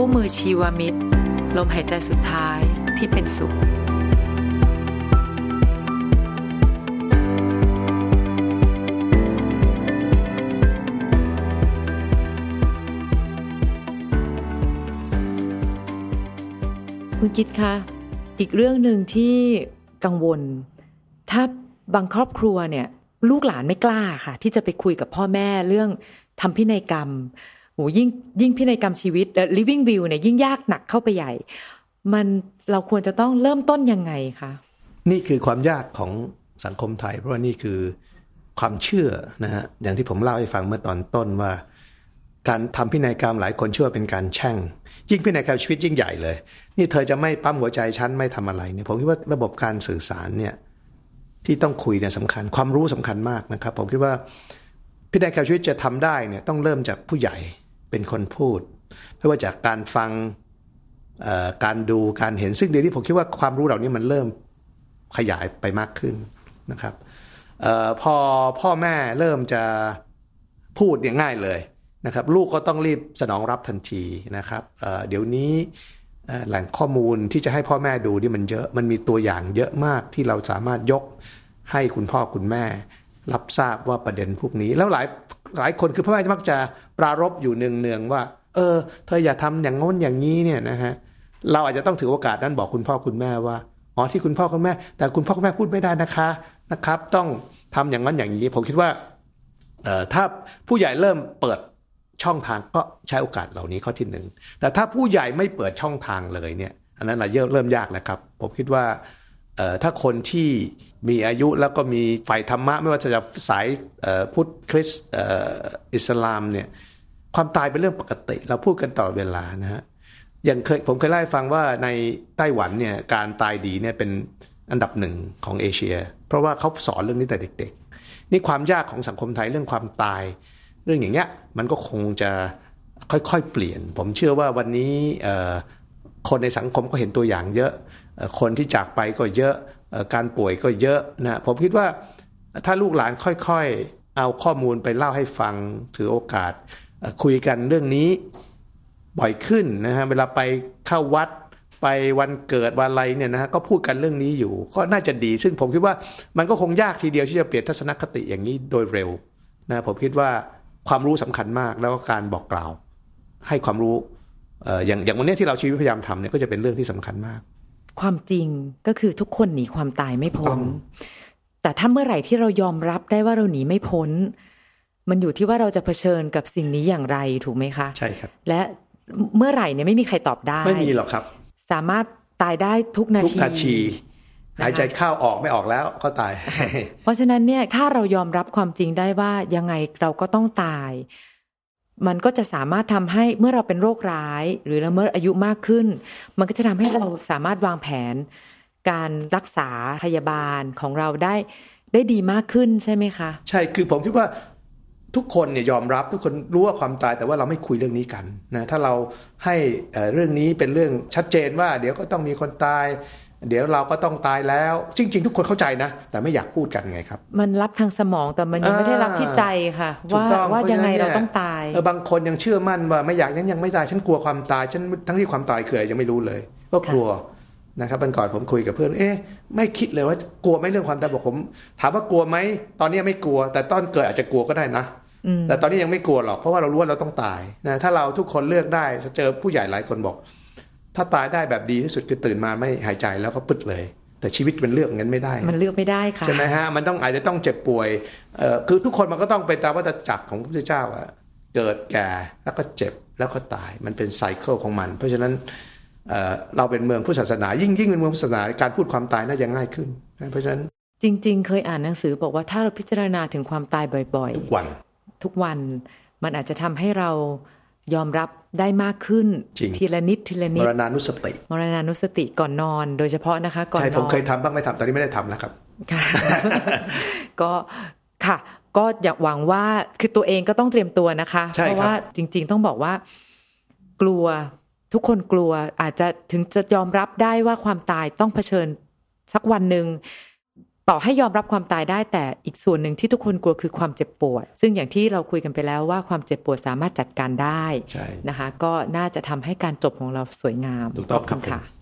คู่มือชีวมิตร ลมหายใจสุดท้ายที่เป็นสุข คุณกิตคะ อีกเรื่องหนึ่งที่กังวล ถ้าบางครอบครัวเนี่ย ลูกหลานไม่กล้าค่ะ ที่จะไปคุยกับพ่อแม่เรื่องทำพินัยกรรม หยิ่งยิ่งพินัยกรรมชีวิต living will เนี่ยยิ่งยากหนักเข้าไปใหญ่ มันเราควรจะต้องเริ่มต้นยังไงคะนี่คือความยากของสังคมไทย เพราะว่านี่คือความเชื่อนะฮะอย่างที่ผมเล่าให้ฟังเมื่อตอนต้นว่า การทำพินัยกรรมหลายคนเชื่อเป็นการแช่ง ยิ่งพินัยกรรมชีวิตยิ่งใหญ่เลย นี่เธอจะไม่ปั๊มหัวใจฉันไม่ทำอะไรเนี่ยผมคิดว่าระบบการสื่อสารเนี่ยที่ต้องคุยเนี่ยสำคัญ ความรู้สำคัญมากนะครับ ผมคิดว่าพินัยกรรมชีวิตจะทำได้เนี่ยต้องเริ่มจากผู้ใหญ่ เป็นคนพูด ไม่ว่าจากการฟังการดูการเห็นซึ่งเดี๋ยวนี้ผมคิดว่าความรู้เหล่านี้มันเริ่มขยายไปมากขึ้นนะครับออพอพ่อแม่เริ่มจะพูดเนี่ยง่ายเลยนะครับ ลูกก็ต้องรีบสนองรับทันทีนะครับเเดี๋ยวนี้แหล่งข้อมูลที่จะให้พ่อแม่ดูนี่มันเยอะมันมีตัวอย่างเยอะมากที่เราสามารถยกให้คุณพ่อคุณแม่ รับทราบว่าประเด็นพวกนี้ แล้วหลาย หลายคนคือพ่อแม่มักจะปรารบอยู่เนืองๆว่า เออ เธออย่าทำอย่างง้นอย่างนี้เนี่ยนะฮะเราอาจจะต้องถือโอกาสนั้นบอกคุณพ่อคุณแม่ว่าอ๋อที่คุณพ่อคุณแม่ แต่คุณพ่อคุณแม่พูดไม่ได้นะคะนะครับ ต้องทำอย่างนั้นอย่างนี้ ผมคิดว่าเออถ้าผู้ใหญ่เริ่มเปิดช่องทางก็ใช้โอกาสเหล่านี้ข้อที่หนึ่งแต่ถ้าผู้ใหญ่ไม่เปิดช่องทางเลยเนี่ย อันนั้นเราเริ่มยากแล้วครับ ผมคิดว่า ถ้าคนที่มีอายุแล้วก็มีฝ่ายธรรมะ ไม่ว่าจะสายพุทธคริสต์อิสลามเนี่ยความตายเป็นเรื่องปกติ เราพูดกันตลอดเวลานะฮะอย่างเคยผมเคยเล่าให้ฟังว่าในไต้หวันเนี่ยการตายดีเนี่ยเป็นอันดับหนึ่งของเอเชีย เพราะว่าเขาสอนเรื่องนี้แต่เด็ก ๆ นี่ความยากของสังคมไทยเรื่องความตาย เรื่องอย่างเงี้ยมันก็คงจะค่อยๆเปลี่ยน ผมเชื่อว่าวันนี้คนในสังคมก็เห็นตัวอย่างเยอะ คนที่จากไปก็เยอะการป่วยก็เยอะนะผมคิดว่าถ้าลูกหลานค่อยๆ เอาข้อมูลไปเล่าให้ฟังถือโอกาสคุยกันเรื่องนี้บ่อยขึ้นนะฮะเวลาไปเข้าวัดไปวันเกิดวันอะไรเนี่ยนะฮะก็พูดกันเรื่องนี้อยู่ ก็น่าจะดี ซึ่งผมคิดว่ามันก็คงยากทีเดียวที่จะเปลี่ยนทัศนคติอย่างนี้โดยเร็วนะผมคิดว่าความรู้สำคัญมากแล้วก็การบอกกล่าวให้ความรู้อย่างอย่างวันนี้ที่เราชีวิตพยายามทำเนี่ยก็จะเป็นเรื่องที่สำคัญมาก ความจริงก็คือทุกคนหนีความตายไม่พ้น แต่ถ้าเมื่อไหร่ที่เรายอมรับได้ว่าเราหนีไม่พ้น มันอยู่ที่ว่าเราจะเผชิญกับสิ่งนี้อย่างไรถูกไหมคะ ใช่ครับ และเมื่อไหร่เนี่ยไม่มีใครตอบได้ ไม่มีหรอกครับ สามารถตายได้ทุกนาทีทุกนาทีหายใจเข้าออกไม่ออกแล้วก็ตาย เพราะฉะนั้นเนี่ยถ้าเรายอมรับความจริงได้ว่ายังไงเราก็ต้องตาย มันก็จะสามารถทำให้เมื่อเราเป็นโรคร้าย หรือเราเมื่ออายุมากขึ้น มันก็จะทำให้เราสามารถวางแผน การรักษาพยาบาลของเราได้ได้ดีมากขึ้นใช่ไหมคะ ใช่คือผมคิดว่าทุกคนเนี่ยยอมรับทุกคนรู้ว่าความตายแต่ว่าเราไม่คุยเรื่องนี้กันนะถ้าเราให้เรื่องนี้เป็นเรื่องชัดเจนว่า เดี๋ยวก็ต้องมีคนตาย เดี๋ยวเราก็ต้องตายแล้วจริง ๆ ทุกคนเข้าใจนะ แต่ไม่อยากพูดกันไงครับ มันรับทางสมองแต่มันยังไม่ได้รับที่ใจค่ะ ว่าว่ายังไงเราต้องตายเออบางคนยังเชื่อมั่นว่าไม่อยากยังยังไม่ตายฉันกลัวความตายฉันทั้งที่ความตายคืออะไรยังไม่รู้เลย ก็กลัวนะครับวันก่อนผมคุยกับเพื่อน เอ๊ะไม่คิดเลยว่ากลัวไหมเรื่องความตายบอกผม ถามว่ากลัวไหมตอนนี้ไม่กลัว แต่ตอนเกิดอาจจะกลัวก็ได้นะแต่ตอนนี้ยังไม่กลัวหรอกเพราะว่าเรารู้ว่าเราต้องตายนะถ้าเราทุกคนเลือกได้เจอผู้ใหญ่หลายคนบอก ถ้าตายได้แบบดีที่สุดคือตื่นมาไม่หายใจแล้วก็ปึดเลย แต่ชีวิตมันเลือกงั้นไม่ได้ มันเลือกไม่ได้ค่ะใช่ไหมฮะมันต้องอาจจะต้องเจ็บป่วยเอ่อคือทุกคนมันก็ต้องไปตามวัฏจักรของพระพุทธเจ้าอะเกิดแก่แล้วก็เจ็บแล้วก็ตายมันเป็นไซเคิลของมัน เพราะฉะนั้นเเราเป็นเมืองพุทธศาสนา ยิ่งยิ่งเป็นเมืองพุทธศาสนาการพูดความตายน่าจะง่ายขึ้น เพราะฉะนั้นจริง ๆ เคยอ่านหนังสือบอกว่าถ้าเราพิจารณาถึงความตายบ่อย ๆ ทุกวัน ทุกวันมันอาจจะทำให้เรา ยอมรับได้มากขึ้น ทีละนิดทีละนิด มรณานุสติ มรณานุสติก่อนนอน โดยเฉพาะนะคะ ก่อนนอน ใช่ผมเคยทำบ้างไม่ทำตอนนี้ไม่ได้ทำแล้วครับค่ะก็ค่ะ ก็อยากหวังว่าคือตัวเองก็ต้องเตรียมตัวนะคะ เพราะว่าจริง ๆ ต้องบอกว่า กลัวทุกคนกลัวอาจจะถึงจะยอมรับได้ว่าความตายต้องเผชิญสักวันหนึ่ง ต่อให้ยอมรับความตายได้แต่อีกส่วนหนึ่งที่ทุกคนกลัวคือความเจ็บปวด ซึ่งอย่างที่เราคุยกันไปแล้วว่าความเจ็บปวดสามารถจัดการได้ใช่นะคะ ก็น่าจะทำให้การจบของเราสวยงามถูกต้องครับขณค่ะผม